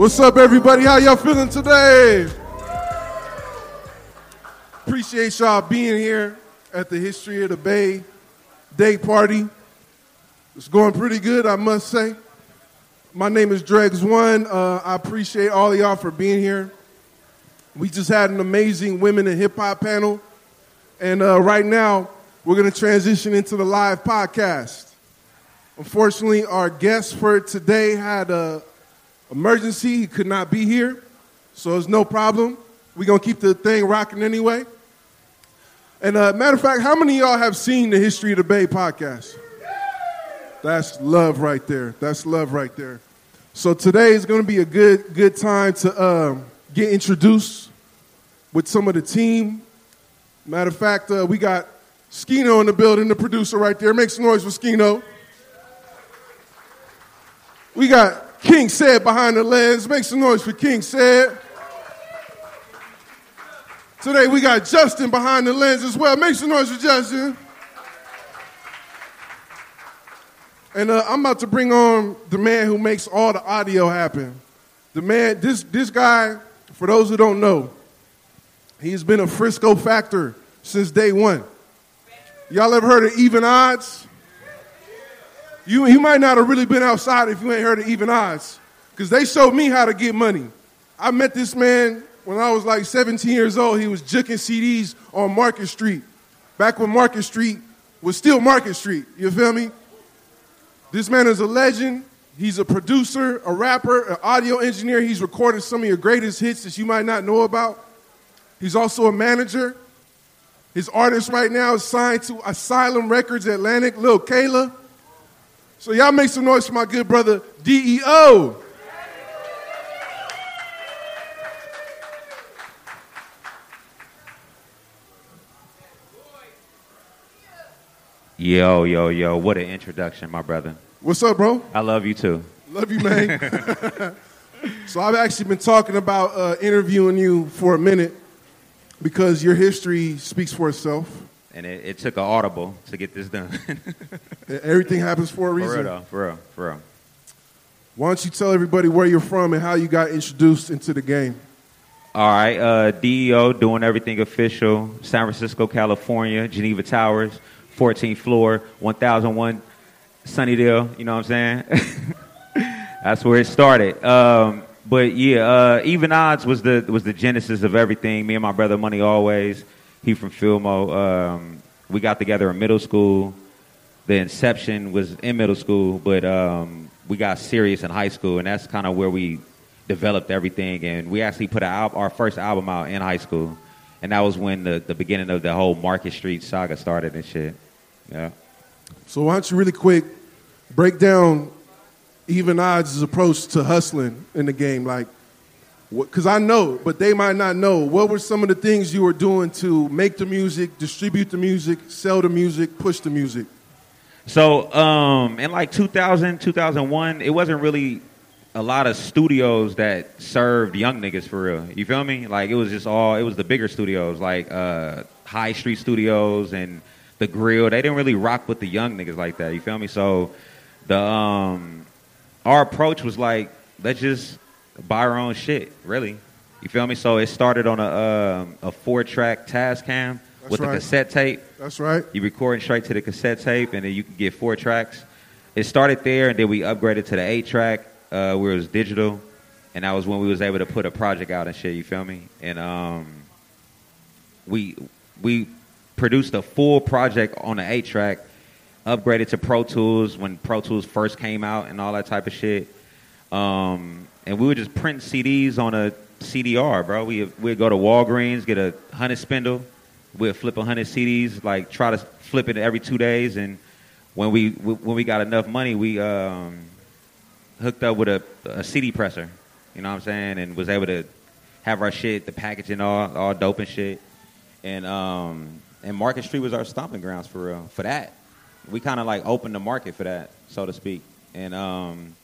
What's up, everybody? How y'all feeling today? Appreciate y'all being here at the History of the Bay Day Party. It's going pretty good, I must say. My name is Dregs One. Uh, I appreciate all y'all for being here. We just had an amazing women in hip hop panel, and uh, right now we're going to transition into the live podcast. Unfortunately, our guest for today had a emergency; he could not be here, so it's no problem. We're gonna keep the thing rocking anyway. And uh, matter of fact, how many of y'all have seen the History of the Bay podcast? That's love right there. That's love right there. So today is going to be a good good time to um, get introduced with some of the team. Matter of fact, uh, we got Skino in the building, the producer right there. Make some noise for Skino. We got King Said behind the lens. Make some noise for King Said. Today we got Justin behind the lens as well. Make some noise for Justin. And uh, I'm about to bring on the man who makes all the audio happen. The man, this this guy, for those who don't know, he's been a Frisco factor since day one. Y'all ever heard of Evenodds? You, you might not have really been outside if you ain't heard of Evenodds, because they showed me how to get money. I met this man when I was like 17 years old. He was juking CDs on Market Street, back when Market Street was still Market Street. You feel me? This man is a legend. He's a producer, a rapper, an audio engineer. He's recorded some of your greatest hits that you might not know about. He's also a manager. His artist right now is signed to Asylum Records Atlantic, Lil Kayla. So y'all make some noise for my good brother DEO. Yo, yo, yo, what an introduction, my brother. What's up, bro? I love you too. Love you, man. so I've actually been talking about uh, interviewing you for a minute because your history speaks for itself. And it, it took an audible to get this done. Everything happens for a for reason. real, though. For real, for real. Why don't you tell everybody where you're from and how you got introduced into the game? All right, uh, DEO doing everything official. San Francisco, California, Geneva Towers, 14th floor, 1001 Sunnydale. You know what I'm saying? That's where it started. Um, but yeah, uh, Evenodds was the was the genesis of everything. Me and my brother Money always. He from Filmo. Um, we got together in middle school. The inception was in middle school, but um, we got serious in high school, and that's kind of where we developed everything. And we actually put our, our first album out in high school, and that was when the, the beginning of the whole Market Street saga started and shit. Yeah. So why don't you really quick break down Evenodds' approach to hustling in the game? Like, because I know, but they might not know. What were some of the things you were doing to make the music, distribute the music, sell the music, push the music? So um, in like 2000, 2001, it wasn't really a lot of studios that served young niggas for real. You feel me? Like it was just all it was the bigger studios, like uh, Hyde Street Studios and the Grill. They didn't really rock with the young niggas like that. You feel me? So the um, our approach was like let's just buy our own shit. Really, you feel me? So it started on a um, a four track Tascam That's with right. a cassette tape. That's right. You record straight to the cassette tape, and then you can get four tracks. It started there, and then we upgraded to the eight track, uh, where it was digital, and that was when we was able to put a project out and shit. You feel me? And um, we we produced a full project on the eight track, upgraded to Pro Tools when Pro Tools first came out, and all that type of shit. Um, and we would just print CDs on a CDR, bro. We we'd go to Walgreens, get a hundred spindle, we'd flip a hundred CDs, like try to flip it every two days, and when we when we got enough money, we um, hooked up with a, a CD presser. You know what I'm saying? And was able to have our shit, the packaging all all dope and shit. And um, and Market Street was our stomping grounds for real. For that, we kind of like opened the market for that, so to speak. And um,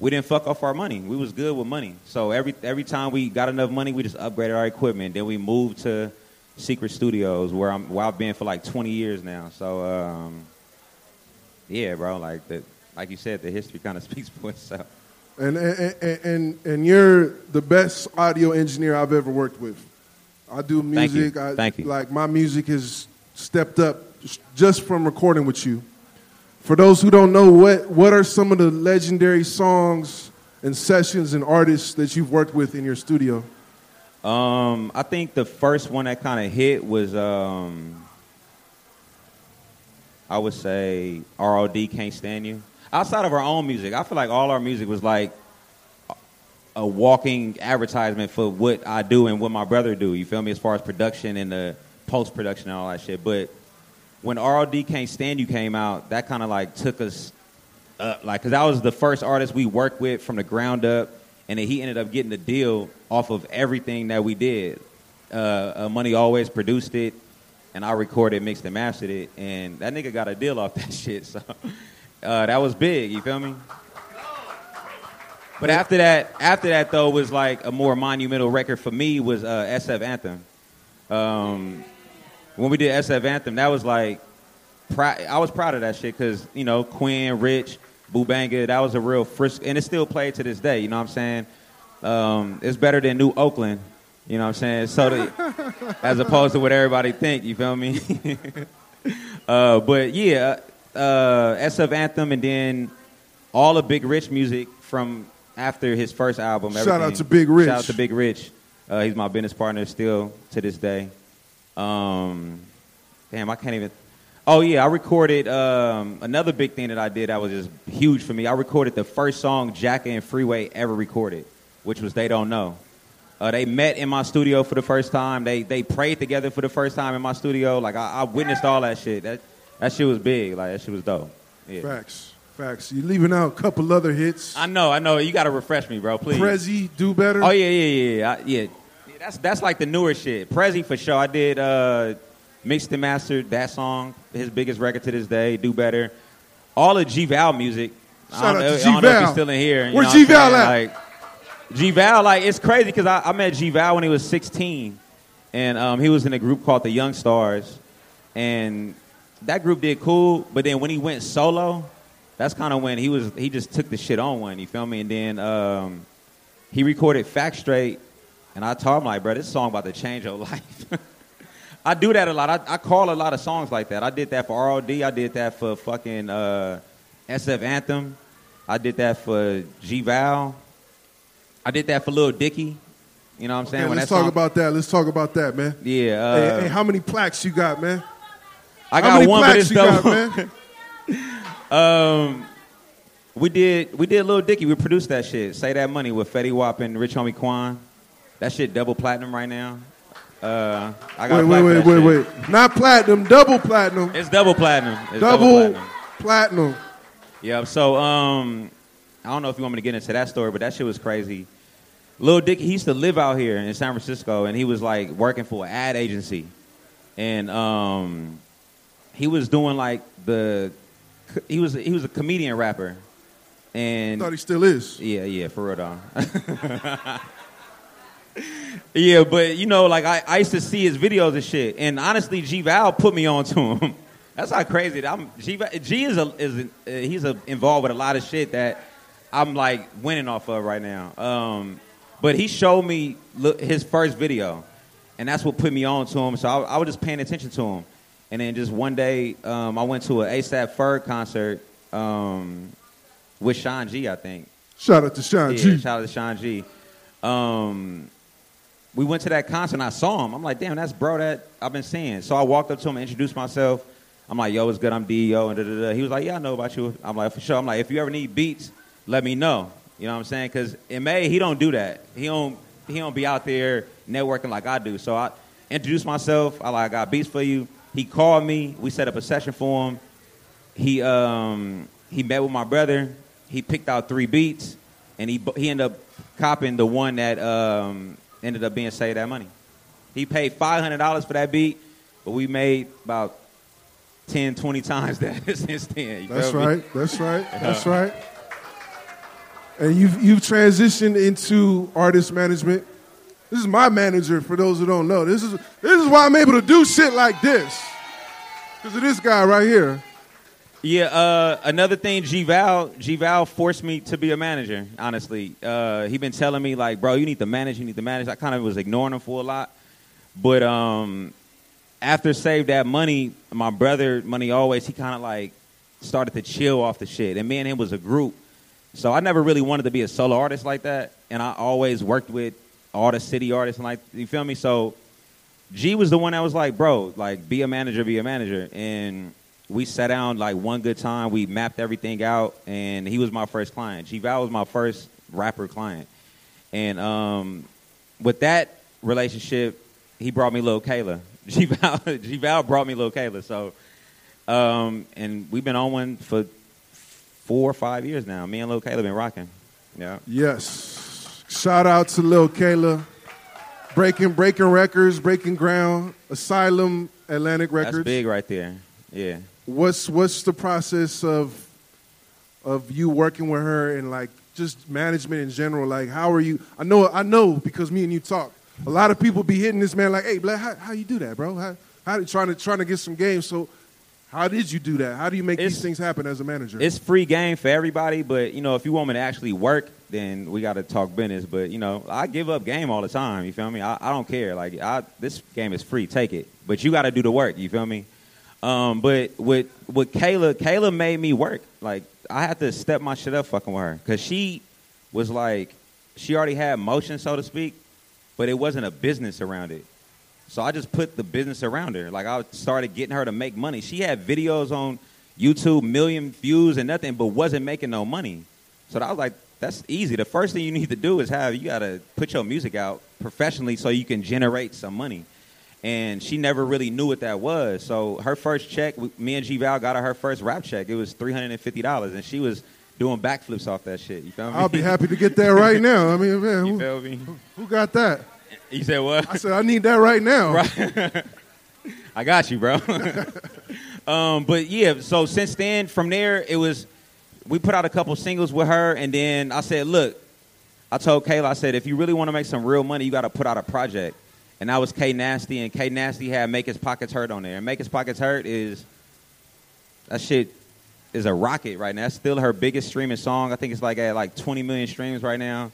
we didn't fuck off our money. We was good with money. So every every time we got enough money, we just upgraded our equipment. Then we moved to Secret Studios, where I'm where I've been for like 20 years now. So um, yeah, bro, like the like you said, the history kind of speaks for itself. And, and, and, and, and you're the best audio engineer I've ever worked with. I do music. Thank you. I, Thank you. Like my music has stepped up just from recording with you. For those who don't know, what, what are some of the legendary songs and sessions and artists that you've worked with in your studio? Um, I think the first one that kind of hit was, um, I would say, ROD Can't Stand You. Outside of our own music, I feel like all our music was like a walking advertisement for what I do and what my brother do. You feel me? As far as production and the post production and all that shit. But when ROD Can't Stand You came out, that kind of like took us up, like, cause that was the first artist we worked with from the ground up, and then he ended up getting the deal off of everything that we did. Uh, uh, Money always produced it, and I recorded, mixed, and mastered it, and that nigga got a deal off that shit. So uh, that was big. You feel me? But after that, after that though, was like a more monumental record for me was uh, SF Anthem. Um, when we did SF Anthem, that was like, pri- I was proud of that shit because you know Quinn, Rich, Bubanga, that was a real frisk, and it's still played to this day. You know what I'm saying? Um, it's better than New Oakland. You know what I'm saying? So, the, as opposed to what everybody think. You feel me? uh, but yeah, uh, SF Anthem, and then all the Big Rich music from after his first album. Shout out to Big Rich. Shout out to Big Rich. Uh, he's my business partner still to this day. Um, damn, I can't even. Oh yeah, I recorded um, another big thing that I did that was just huge for me. I recorded the first song Jacka and Freeway ever recorded, which was "They Don't Know." Uh, they met in my studio for the first time. They they prayed together for the first time in my studio. Like I, I witnessed all that shit. That that shit was big. Like that shit was dope. Yeah. Facts. Facts. You're leaving out a couple other hits. I know, I know. You got to refresh me, bro. Please. Prezi, Do Better. Oh yeah, yeah, yeah, yeah. I- yeah. That's that's like the newer shit. Prezi for sure. I did uh, mixed and mastered that song, his biggest record to this day. Do better. All of G Val music. I Shout don't, out know, to I don't know if G-Val. he's still in here. Where I'm G-Val at? Like G Val, like it's crazy because I, I met G Val when he was 16, and um, he was in a group called the Young Stars, and that group did cool. But then when he went solo, that's kind of when he was he just took the shit on one. You feel me? And then um, he recorded Fact Straight, and I told him like, bro, this song about to change your life. I do that a lot. I, I call a lot of songs like that. I did that for ROD. I did that for fucking uh, SF Anthem. I did that for G Val. I did that for Lil Dicky. You know what I'm saying? Okay, When let's talk song- about that. Let's talk about that, man. Yeah, uh, hey, hey, how many plaques you got, man? I got one, it's you got, man? Um, we did we did Lil Dicky. We produced that shit. Say that money with Fetty Wap and Rich Homie Quan. That shit double platinum right now. Uh, I got Wait, wait, wait, wait, wait. Not platinum, double platinum. It's double platinum. It's double, platinum. platinum. Yeah. So um, I don't know if you want me to get into that story, but that shit was crazy. Lil Dicky, he used to live out here in San Francisco, and he was like working for an ad agency, and um, he was doing like the he was he was a comedian rapper, and I Thought he still is. yeah, yeah, for real though. yeah, but you know, like I, I used to see his videos and shit, and honestly, G Val put me on to him. That's how crazy that I'm. G, G is a is a, uh, he's a, involved with a lot of shit that I'm like winning off of right now. Um, but he showed me look, his first video, and that's what put me on to him. So I, I was just paying attention to him, and then just one day, um, I went to an ASAP Ferg concert um, with Sean G. I think. Shout out to Sean Yeah, G. shout out to Sean G. Um, we went to that concert and I saw him. I'm like, damn, that's bro that I've been seeing. So I walked up to him and introduced myself. I'm like, yo, it's good. I'm DEO. And da, da, da. He was like, yeah, I know about you. I'm like, for sure. I'm like, if you ever need beats, let me know. You know what I'm saying? Because in May, he don't do that. He don't he don't be out there networking like I do. So I introduced myself. I like, I got beats for you. He called me. We set up a session for him. He um he met with my brother. He picked out three beats, and he he ended up copying the one that um ended up being saved That Money. He paid five hundred dollars for that beat, but we made about 10, 20 times that since then. That's feel me? right. That's right. That's right. And you've you've transitioned into artist management. This is my manager. For those who don't know, this is this is why I'm able to do shit like this. Because of this guy right here. Yeah, uh, another thing, G Val, G Val forced me to be a manager. Honestly, uh, he been telling me like, bro, you need to manage, you need to manage. I kind of was ignoring him for a lot, but um, after save that money, my brother, money always, he kind of like started to chill off the shit, and me and him was a group. So I never really wanted to be a solo artist like that, and I always worked with all the city artists and like you feel me. So G was the one that was like, bro, like be a manager, be a manager, and we sat down like one good time. We mapped everything out, and he was my first client. G Val was my first rapper client, and um, with that relationship, he brought me Lil Kayla. G Val, G Val brought me Lil Kayla. So, um, and we've been on one for four or five years now. Me and Lil Kayla been rocking. Yeah. Yes. Shout out to Lil Kayla. Breaking breaking records, breaking ground. Asylum, Atlantic Records. That's big right there. Yeah. What's what's the process of of you working with her and like just management in general? Like how are you? I know I know because me and you talk. A lot of people be hitting this man like, "Hey, Black, how, how you do that, bro? How, how trying to trying to get some games?" So, how did you do that? How do you make It's- these things happen as a manager? It's free game for everybody, but you know, if you want me to actually work, then we got to talk business. But you know, I give up game all the time. You feel me? I, I don't care. Like I, this game is free, take it. But you got to do the work. You feel me? Um, but with with Kayla, Kayla made me work. Like I had to step my shit up fucking with her because she was like, she already had motion, so to speak, but it wasn't a business around it. So I just put the business around her. Like I started getting her to make money. She had videos on YouTube, million views and nothing, but wasn't making no money. So I was like, that's easy. The first thing you need to do is have you got to put your music out professionally so you can generate some money. And she never really knew what that was. So her first check, me and G Val got her her first rap check. It was three hundred and fifty dollars, and she was doing backflips off that shit. You feel me? I'll be happy to get that right now. I mean, man, You who, feel me? who got that? You said what? I said I need that right now. Right. I got you, bro. um, but yeah, so since then, from there, it was we put out a couple singles with her, and then I said, look, I told Kayla, I said, if you really want to make some real money, you got to put out a project. And that was K Nasty, and K Nasty had Make His Pockets Hurt on there. And Make His Pockets Hurt is that shit is a rocket right now. That's still her biggest streaming song. I think it's like at like 20 million streams right now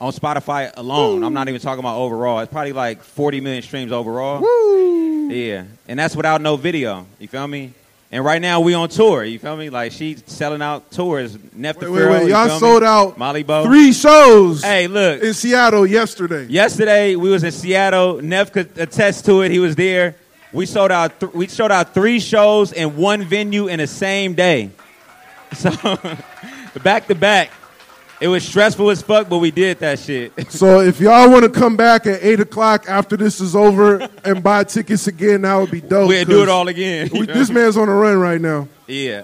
on Spotify alone. I'm not even talking about overall. It's probably like 40 million streams overall. Woo! Yeah, and that's without no video. You feel me? And right now we on tour. You feel me? Like she's selling out tours. Nef Wait, the wait, wait. Y'all feel me? sold out Molly Bo. three shows Hey, look. in Seattle yesterday. Yesterday we was in Seattle. Nef could attest to it. He was there. We sold out. Th- we sold out three shows in one venue in the same day. So back to back. It was stressful as fuck, but we did that shit. So if y'all want to come back at eight o'clock after this is over and buy tickets again, that would be dope. We'll do it all again. we- this man's on the run right now. Yeah.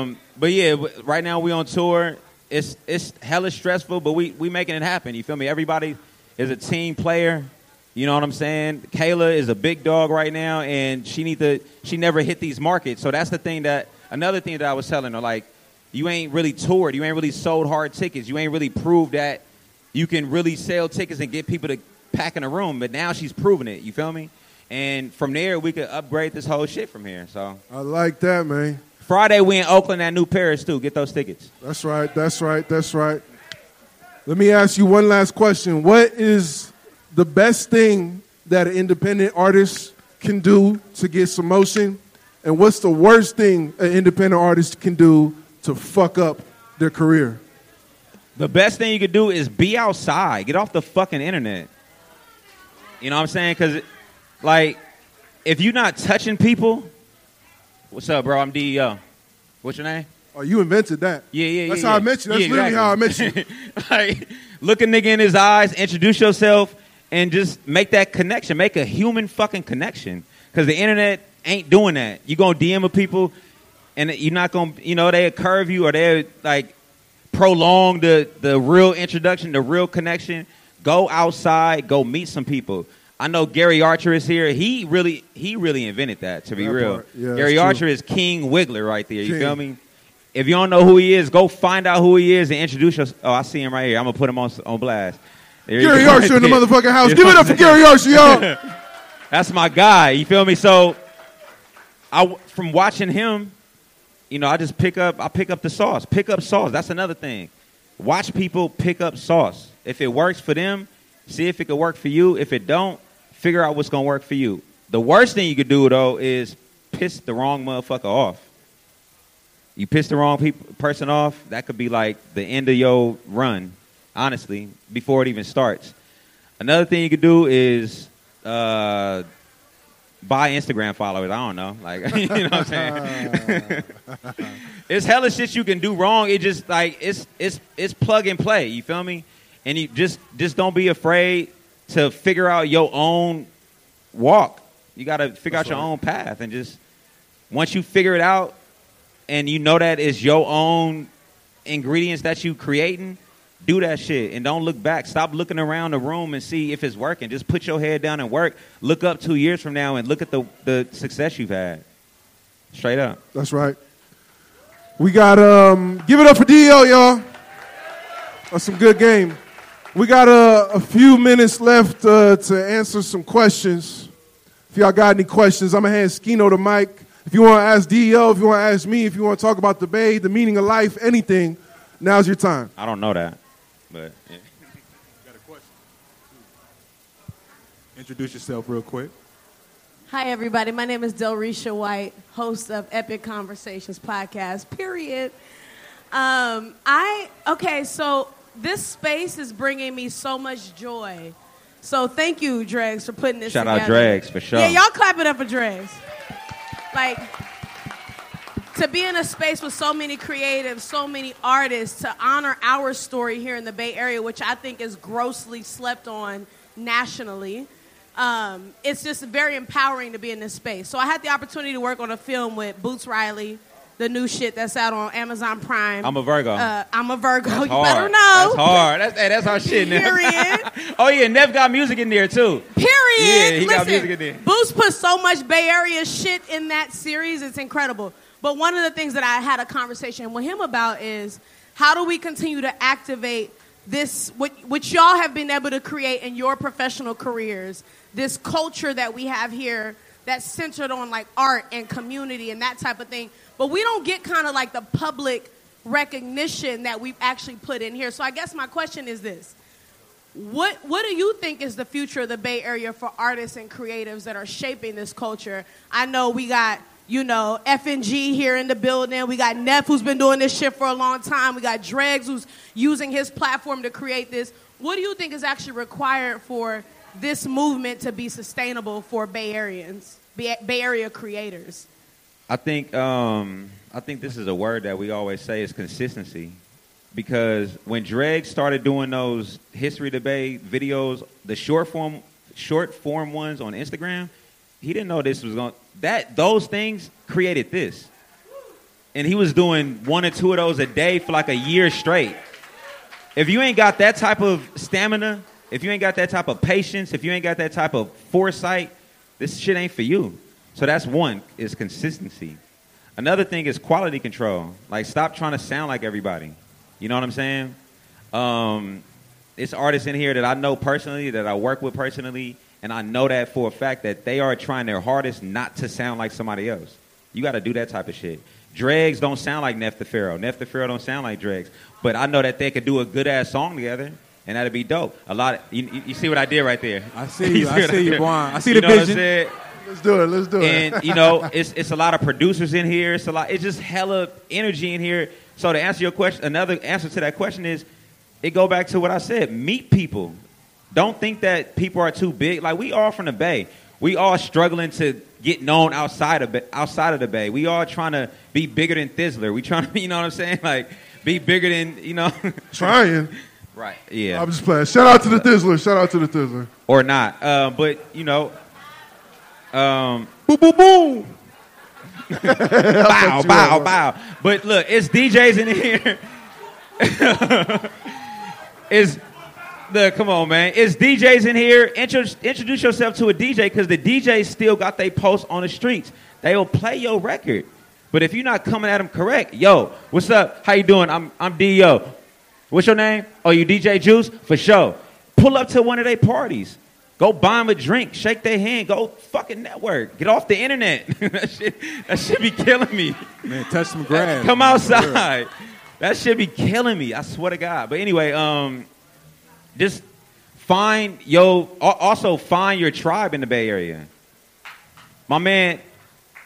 Um, but yeah, right now we on tour. It's it's hella stressful, but we we making it happen. You feel me? Everybody is a team player. You know what I'm saying? Kayla is a big dog right now, and she need to. She never hit these markets, so that's the thing that another thing that I was telling her. Like, you ain't really toured. You ain't really sold hard tickets. You ain't really proved that you can really sell tickets and get people to pack in a room. But now she's proving it. You feel me? And from there, we could upgrade this whole shit from here. So. I like that, man. Friday we in Oakland at New Parish too. Get those tickets. That's right. That's right. That's right. Let me ask you one last question. What is the best thing that an independent artist can do to get some motion? And what's the worst thing an independent artist can do to fuck up their career? The best thing you could do is be outside. Get off the fucking internet. You know what I'm saying? Because, like, if you're not touching people, what's up, bro? I'm DEO. What's your name? Oh, you invented that. Yeah, yeah, yeah. That's yeah. how I met you. That's Yeah, literally how I met you. like, look a nigga in his eyes, introduce yourself, and just make that connection. Make a human fucking connection. Because the internet ain't doing that. you going to DM with people, and you're not going to, you know, they curve you or they like prolong the, the real introduction, the real connection. Go outside, go meet some people. I know Gary Archer is here. He really, he really invented that. To be That real. Yeah, Gary Archer is King Wiggler right there. You King. feel me? If you don't know who he is, go find out who he is and introduce yourself. Oh, I see him right here. I'm gonna put him on on blast. There Gary Archer in the motherfucking house. You Give it up for Gary Archer, y'all. That's my guy. You feel me? So, I from watching him, you know, I just pick up I pick up the sauce. Pick up sauce. That's another thing. Watch people pick up sauce. If it works for them, see if it can work for you. If it don't, figure out what's gonna work for you. The worst thing you could do though is piss the wrong motherfucker off. You piss the wrong peop- person off, that could be like the end of your run, honestly, before it even starts. Another thing you could do is uh, buy Instagram followers. I don't know, like you know what I'm saying. it's hella shit you can do wrong. It just like it's it's it's plug and play. You feel me? And you just just don't be afraid to figure out your own walk. You got to figure That's out your right. own path, and just once you figure it out, and you know that it's your own ingredients that you creating, do that shit and don't look back. Stop looking around the room and see if it's working. Just put your head down and work. Look up two years from now and look at the the success you've had. Straight up. That's right. We got um give it up for DL, y'all. That's some good game. We got a, a few minutes left uh, to answer some questions. If y'all got any questions, I'm gonna hand Skino the mic. If you want to ask DL, if you want to ask me, if you want to talk about the Bay, the meaning of life, anything, now's your time. I don't know that, but yeah. Got a question. Introduce yourself real quick. Hi, everybody. My name is Delrisha White, host of Epic Conversations podcast. Period. Um, I okay. So this space is bringing me so much joy. So thank you, Dregs, for putting this. Shout out together. Dregs, for sure. Yeah, y'all clap it up for Dregs. Like to be in a space with so many creatives, so many artists, to honor our story here in the Bay Area, which I think is grossly slept on nationally. Um, it's just very empowering to be in this space. So I had the opportunity to work on a film with Boots Riley, the new shit that's out on Amazon Prime. I'm a Virgo. Uh, I'm a Virgo. That's you hard. better know. That's hard. That's, hey, that's our shit. Period. oh yeah, Nev got music in there too. Period. Yeah, he Listen, got music in there. Boots put so much Bay Area shit in that series. It's incredible. But one of the things that I had a conversation with him about is how do we continue to activate this, what, what y'all have been able to create in your professional careers, this culture that we have here that's centered on like art and community and that type of thing. But we don't get kind of like the public recognition that we've actually put in here. So I guess my question is this. What what do you think is the future of the Bay Area for artists and creatives that are shaping this culture? I know we got you know FNG here in the building. We got Nef who's been doing this shit for a long time. We got Dregs who's using his platform to create this. What do you think is actually required for this movement to be sustainable for Bay Areans, Bay, Bay Area creators? I think um, I think this is a word that we always say is consistency. Because when Dreg started doing those history debate videos, the short form short form ones on Instagram, he didn't know this was going that those things created this. And he was doing one or two of those a day for like a year straight. If you ain't got that type of stamina, if you ain't got that type of patience, if you ain't got that type of foresight, this shit ain't for you. So that's one is consistency. Another thing is quality control. Like stop trying to sound like everybody. You know what I'm saying? Um, it's artists in here that I know personally, that I work with personally, and I know that for a fact that they are trying their hardest not to sound like somebody else. You got to do that type of shit. Dregs don't sound like Nef the Pharaoh. Nef the Pharaoh don't sound like Dregs. But I know that they could do a good ass song together, and that'd be dope. A lot. Of, you, you- see what I did right there? I see you. I see you? Juan. I see You the vision. Let's do it. Let's do it. and you know it's it's a lot of producers in here. It's a lot. It's just hella energy in here. So to answer your question, another answer to that question is, it go back to what I said. Meet people. Don't think that people are too big. Like we all from the Bay. We all struggling to get known outside of outside of the Bay. We all trying to be bigger than Thizzler. We trying to, you know what I'm saying? Like be bigger than you know. Trying. right. Yeah. I'm just playing. Shout out to the Thizzler. Shout out to the Thizzler. or not. Uh, but you know. Um, Boom, boom, boom. bow, bow, bow. But look, it's DJs in here. it's the come on, man. It's DJs in here. Intro, introduce yourself to a DJ because the DJs still got their post on the streets. They will play your record. But if you're not coming at them correct, yo, what's up? How you doing? I'm I'm D.O. What's your name? Oh, you DJ Juice? For sure. Pull up to one of their parties. Go buy them a drink, shake their hand, go fucking network. Get off the internet. that, shit, that shit be killing me. Man, touch some grass. Come man, for real. outside. That should be killing me. I swear to God. But anyway, um, just find yo. Also find your tribe in the Bay Area. My man,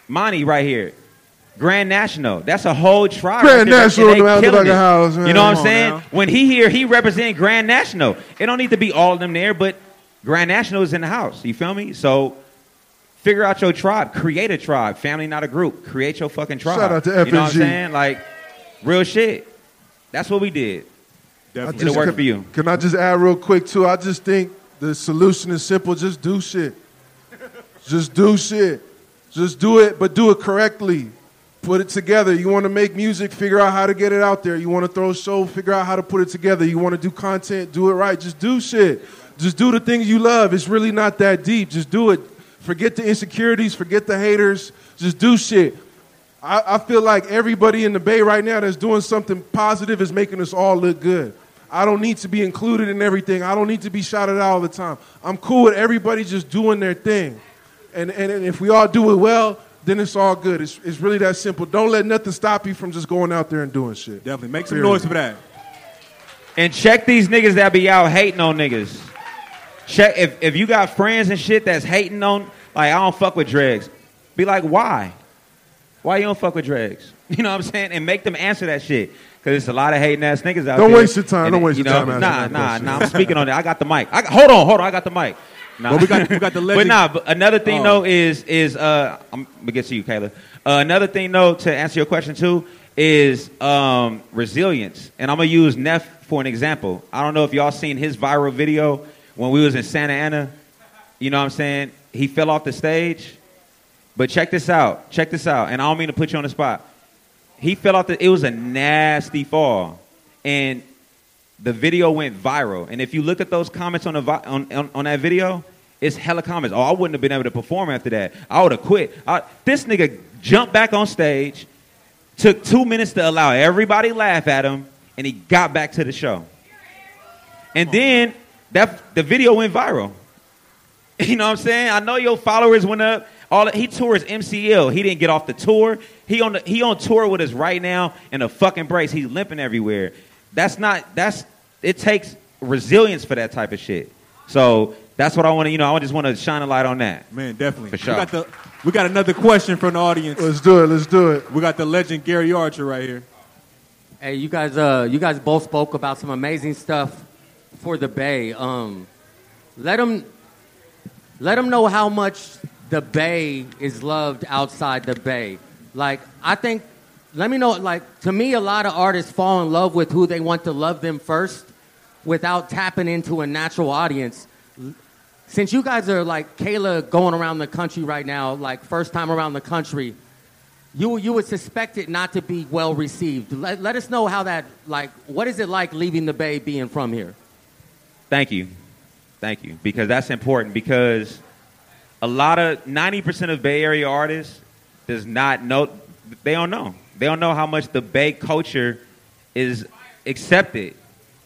Monty, right here, Grand National. That's a whole tribe. Grand right National in the motherfucking house, man. You know what Come I'm saying? When he here, he represent Grand National. It don't need to be all of them there, but Grand National is in the house. You feel me? So. Figure out your tribe. Create a tribe. Family, not a group. Create your fucking tribe. Shout out to You know what I'm saying? Like, real shit. That's what we did. I Definitely. It'll work can, for you. Can I just add real quick too? I just think the solution is simple. Just do shit. just do shit. Just do it, but do it correctly. Put it together. You want to make music, figure out how to get it out there. You want to throw a show, figure out how to put it together. You want to do content, do it right. Just do shit. Just do the things you love. It's really not that deep. Just do it. Forget the insecurities, forget the haters. Just do shit. I, I feel like everybody in the Bay right now that's doing something positive is making us all look good. I don't need to be included in everything. I don't need to be shouted out all the time. I'm cool with everybody just doing their thing. And, and, and if we all do it well, then it's all good. It's, it's really that simple. Don't let nothing stop you from just going out there and doing shit. Definitely. Make some Period. noise for that. And check these niggas that be out hating on niggas. Check if, if you got friends and shit that's hating on, like I don't fuck with dregs. Be like, why? Why you don't fuck with dregs? You know what I'm saying? And make them answer that shit. Cause there's a lot of hating ass niggas out there. Don't waste your time. Don't waste you your know, time Nah, nah, nah. I'm speaking on it. I got the mic. I got, hold on, hold on. I got the mic. Nah. Well, we got- we got the legend. but nah. But another thing Oh. though is is uh I'm gonna get to you, Kayla. Uh, another thing though to answer your question too is um, resilience, and I'm gonna use Nef for an example. I don't know if y'all seen his viral video when we was in Santa Ana. You know what I'm saying? He fell off the stage. But check this out. Check this out. And I don't mean to put you on the spot. He fell off the it was a nasty fall. And the video went viral. And if you look at those comments on the vi- on, on, on that video, it's hella comments. Oh, I wouldn't have been able to perform after that. I would have quit. I, this nigga jumped back on stage, took two minutes to allow everybody laugh at him, and he got back to the show. And then that the video went viral. You know what I'm saying? I know your followers went up. All he tours MCL. He didn't get off the tour. He on the, he on tour with us right now in a fucking brace. He's limping everywhere. That's not that's it takes resilience for that type of shit. So that's what I want to you know. I just want to shine a light on that. Man, definitely. For sure. We got, the, we got another question from the audience. Let's do it. Let's do it. We got the legend Gary Archer right here. Hey, you guys, uh, you guys both spoke about some amazing stuff for the Bay. Um, let them, let them know how much the Bay is loved outside the Bay. Like, I think, let me know. Like, to me, a lot of artists fall in love with who they want to love them first, without tapping into a natural audience. Since you guys are like Kayla going around the country right now, like first time around the country, you you would suspect it not to be well received. Let, let us know how that like what is it like leaving the Bay being from here? Thank you. Thank you. Because that's important because a lot of 90% of Bay Area artists does not know they don't know. They don't know how much the Bay culture is accepted.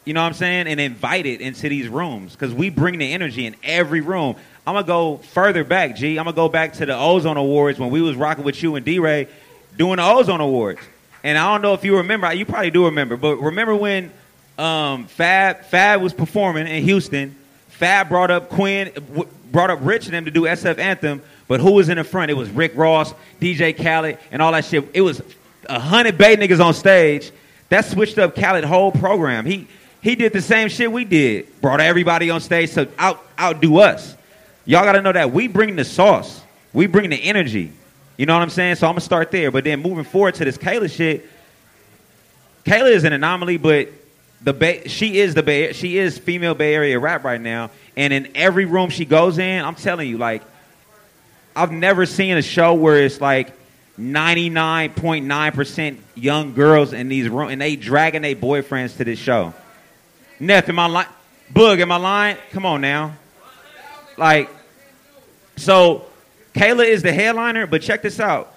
You know what I'm saying? And invited into these rooms because we bring the energy in every room. I'm gonna go further back, G. I'm gonna go back to the Ozone Awards when we was rocking with you and D-Ray doing the Ozone Awards. And I don't know if you remember. You probably do remember, but remember when um, Fab Fab was performing in Houston. Fab brought up Quinn, brought up Rich and them to do SF Anthem. But who was in the front? It was Rick Ross, DJ Khaled, and all that shit. It was a hundred Bay niggas on stage. That switched up Khaled whole program. He he did the same shit we did. Brought everybody on stage to out outdo us. Y'all got to know that we bring the sauce. We bring the energy. You know what I'm saying? So I'm gonna start there. But then moving forward to this Kayla shit. Kayla is an anomaly, but the Bay, she is the Bay, she is female Bay Area rap right now, and in every room she goes in, I'm telling you, like, I've never seen a show where it's like 99.9 percent young girls in these rooms, and they dragging their boyfriends to this show. Nef, am I lying? Boog, am I lying? Come on now, like, so Kayla is the headliner, but check this out.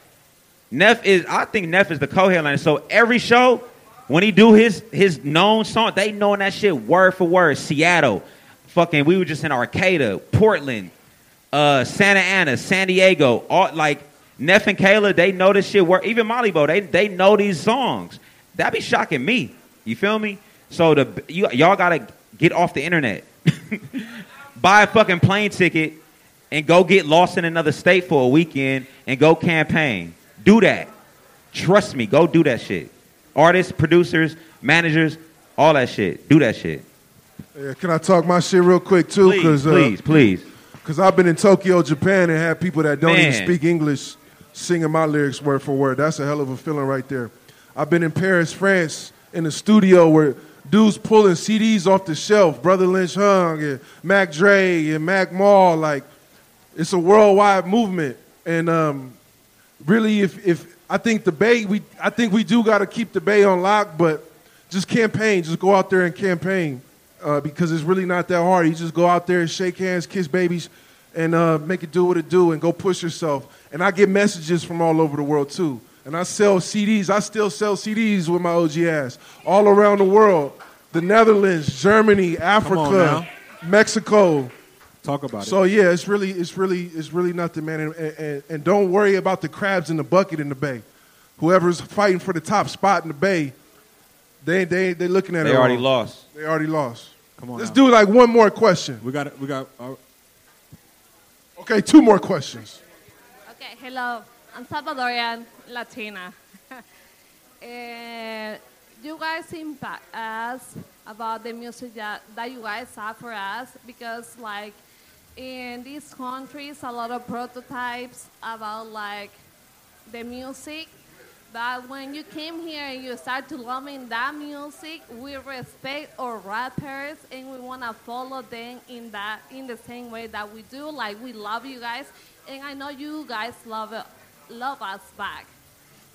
Nef is, I think Nef is the co-headliner. So every show, when he do his his known song, they knowing that shit word for word. Seattle, fucking. We were just in Arcata, Portland, uh, Santa Ana, San Diego. All like Nef and Kayla, they know this shit. Work. Even Mollybo, they they know these songs. That be shocking me. You feel me? So the you, y'all gotta get off the internet, buy a fucking plane ticket, and go get lost in another state for a weekend and go campaign. Do that. Trust me. Go do that shit. Artists, producers, managers, all that shit. Do that shit. Yeah, can I talk my shit real quick too? Please, Cause, uh, please, please. Because I've been in Tokyo, Japan, and had people that don't even speak English singing my lyrics word for word. That's a hell of a feeling right there. I've been in Paris, France, in the studio where dudes pulling CDs off the shelf. Brotha Lynch Hung and Mac Dre and Mac Mall. Like, it's a worldwide movement. And um, really, if, if I think the Bay, we I think we do got to keep the Bay on lock, but just campaign, just go out there and campaign uh, because it's really not that hard. You just go out there, and shake hands, kiss babies, and uh, make it do what it do, and go push yourself. And I get messages from all over the world too. And I sell CDs. I still sell CDs with my OG ass all around the world. The Netherlands, Germany, Africa, Mexico. Talk about So it. So yeah, it's really, it's really, it's really nothing, man. And, and, and don't worry about the crabs in the bucket in the bay. Whoever's fighting for the top spot in the bay, they they they looking at They it. They already wrong. lost. They already lost. Come on. Let's now. do like one more question. We got it. We got. Uh, Okay, two more questions. Okay, hello. I'm Salvadorian Latina. and you guys impact us about the music that, that you guys have for us because like in these countries a lot of prototypes about like the music but when you came here and you start to loving that music we respect our rappers and we want to follow them in that in the same way that we do like we love you guys and i know you guys love it, love us back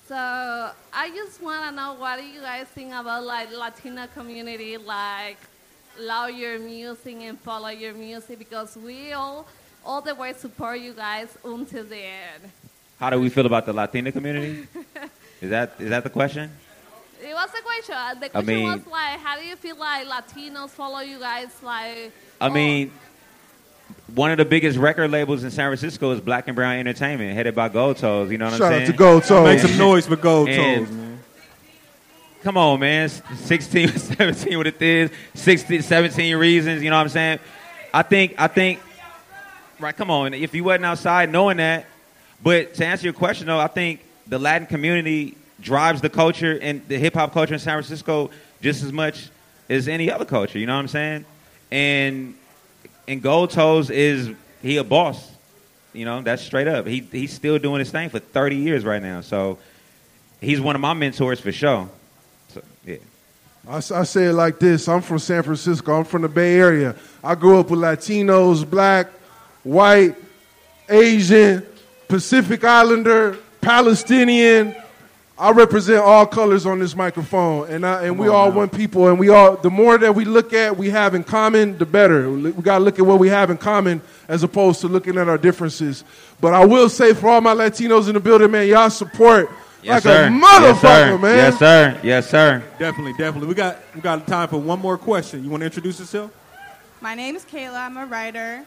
so I just want to know what do you guys think about like Latina community, like love your music and follow your music because we all all the way support you guys until the end. How do we feel about the Latina community? Is that is that the question? It was a question. The I question mean- was like, how do you feel like Latinos follow you guys? Like, I oh, mean, one of the biggest record labels in San Francisco is Black and Brown Entertainment, headed by Gold Toes. You know what Shout I'm saying? Shout out saying? to Gold Toes. make some noise for Gold Toes, man. Come on, man. 16, 17 with it is. 16, 17 reasons, you know what I'm saying? I think, I think, right, come on. If you wasn't outside knowing that, but to answer your question, though, I think the Latin community drives the culture and the hip hop culture in San Francisco just as much as any other culture, you know what I'm saying? And, and Gold Toes is, he a boss. You know, that's straight up. He, he's still doing his thing for 30 years right now. So he's one of my mentors for sure. So, yeah. I, I say it like this I'm from San Francisco, I'm from the Bay Area. I grew up with Latinos, black, white, Asian, Pacific Islander, Palestinian. I represent all colors on this microphone, and, I, and we on all now. one people. And we all, the more that we look at, we have in common, the better. We got to look at what we have in common as opposed to looking at our differences. But I will say, for all my Latinos in the building, man, y'all support Yes, like sir. a yes, motherfucker, sir. man. Yes, sir. Yes, sir. Definitely, definitely. We got we got time for one more question. You want to introduce yourself? My name is Kayla. I'm a writer.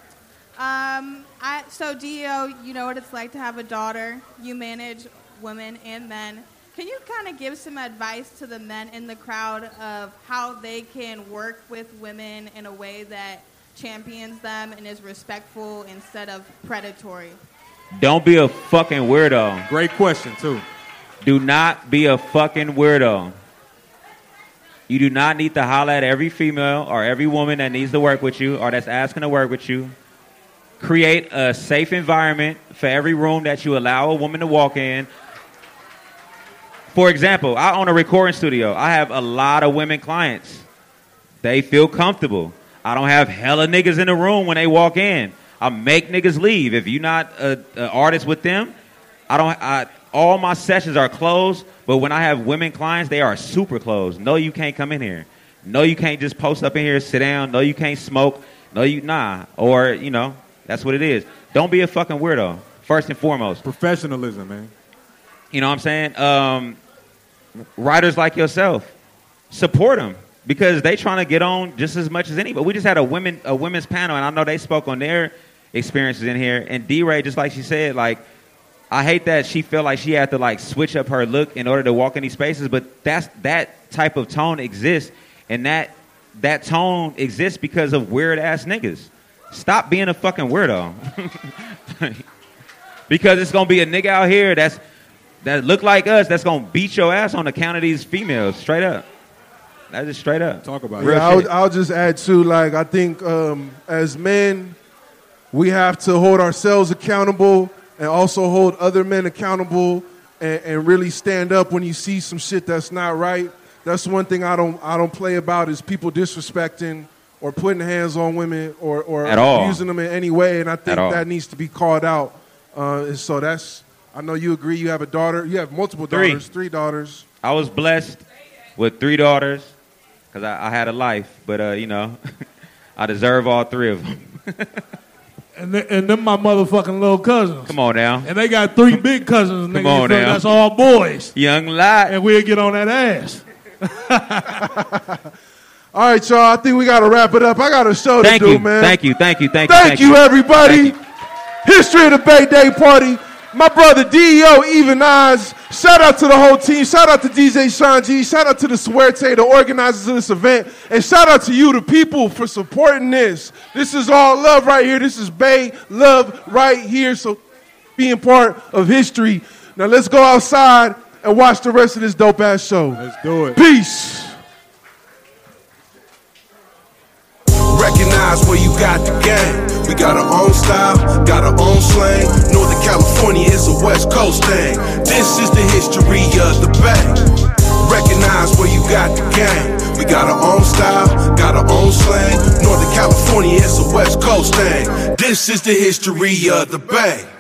Um, I, so, Dio, you know what it's like to have a daughter. You manage women and men. Can you kind of give some advice to the men in the crowd of how they can work with women in a way that champions them and is respectful instead of predatory? Don't be a fucking weirdo. Great question too. Do not be a fucking weirdo. You do not need to holler at every female or every woman that needs to work with you or that's asking to work with you. Create a safe environment for every room that you allow a woman to walk in. For example, I own a recording studio. I have a lot of women clients. They feel comfortable. I don't have hella niggas in the room when they walk in. I make niggas leave. If you're not an artist with them, I don't. I, all my sessions are closed. But when I have women clients, they are super closed. No, you can't come in here. No, you can't just post up in here, sit down. No, you can't smoke. No, you nah. Or you know, that's what it is. Don't be a fucking weirdo. First and foremost. Professionalism, man. You know what I'm saying? Um, writers like yourself, support them because they trying to get on just as much as anybody. We just had a women a women's panel, and I know they spoke on their experiences in here. And D Ray, just like she said, like I hate that she felt like she had to like switch up her look in order to walk in these spaces, but that's that type of tone exists, and that that tone exists because of weird ass niggas. Stop being a fucking weirdo. because it's gonna be a nigga out here that's that look like us that's gonna beat your ass on account of these females, straight up. That's just straight up. Talk about Real Yeah, I'll. I'll just add too. Like I think um, as men, we have to hold ourselves accountable and also hold other men accountable and, and really stand up when you see some shit that's not right. That's one thing I don't I don't play about is people disrespecting or putting hands on women or or At all. abusing them in any way. And I think At all. that needs to be called out. Uh, and so that's I know you agree. You have a daughter. You have multiple Three. daughters. Three daughters. I was blessed with three daughters because I, I had a life, but uh, you know, I deserve all three of them. And, th- and them my motherfucking little cousins. Come on now, And they got three big cousins. Come you on feel now. That's all boys. young lot. And we'll get on that ass. All right, y'all. I think we got to wrap it up. I got a show Thank to do, man. thank you, thank you, thank you, Thank, you, everybody. History of the Bay Day Party. My brother DEO, Evenodds. Shout out to the whole team. Shout out to DJ Sean G. Shout out to the Suerte, the organizers of this event. And shout out to you, the people, for supporting this. This is all love right here. This is Bay love right here. So being part of history. Now let's go outside and watch the rest of this dope ass show. Let's do it. Peace. Recognize where you got the game. We got our own style, got our own slang. Northern California is a West Coast thing. This is the history of the Bay. Recognize where you got the game. We got our own style, got our own slang. Northern California is a West Coast thing. This is the history of the Bay.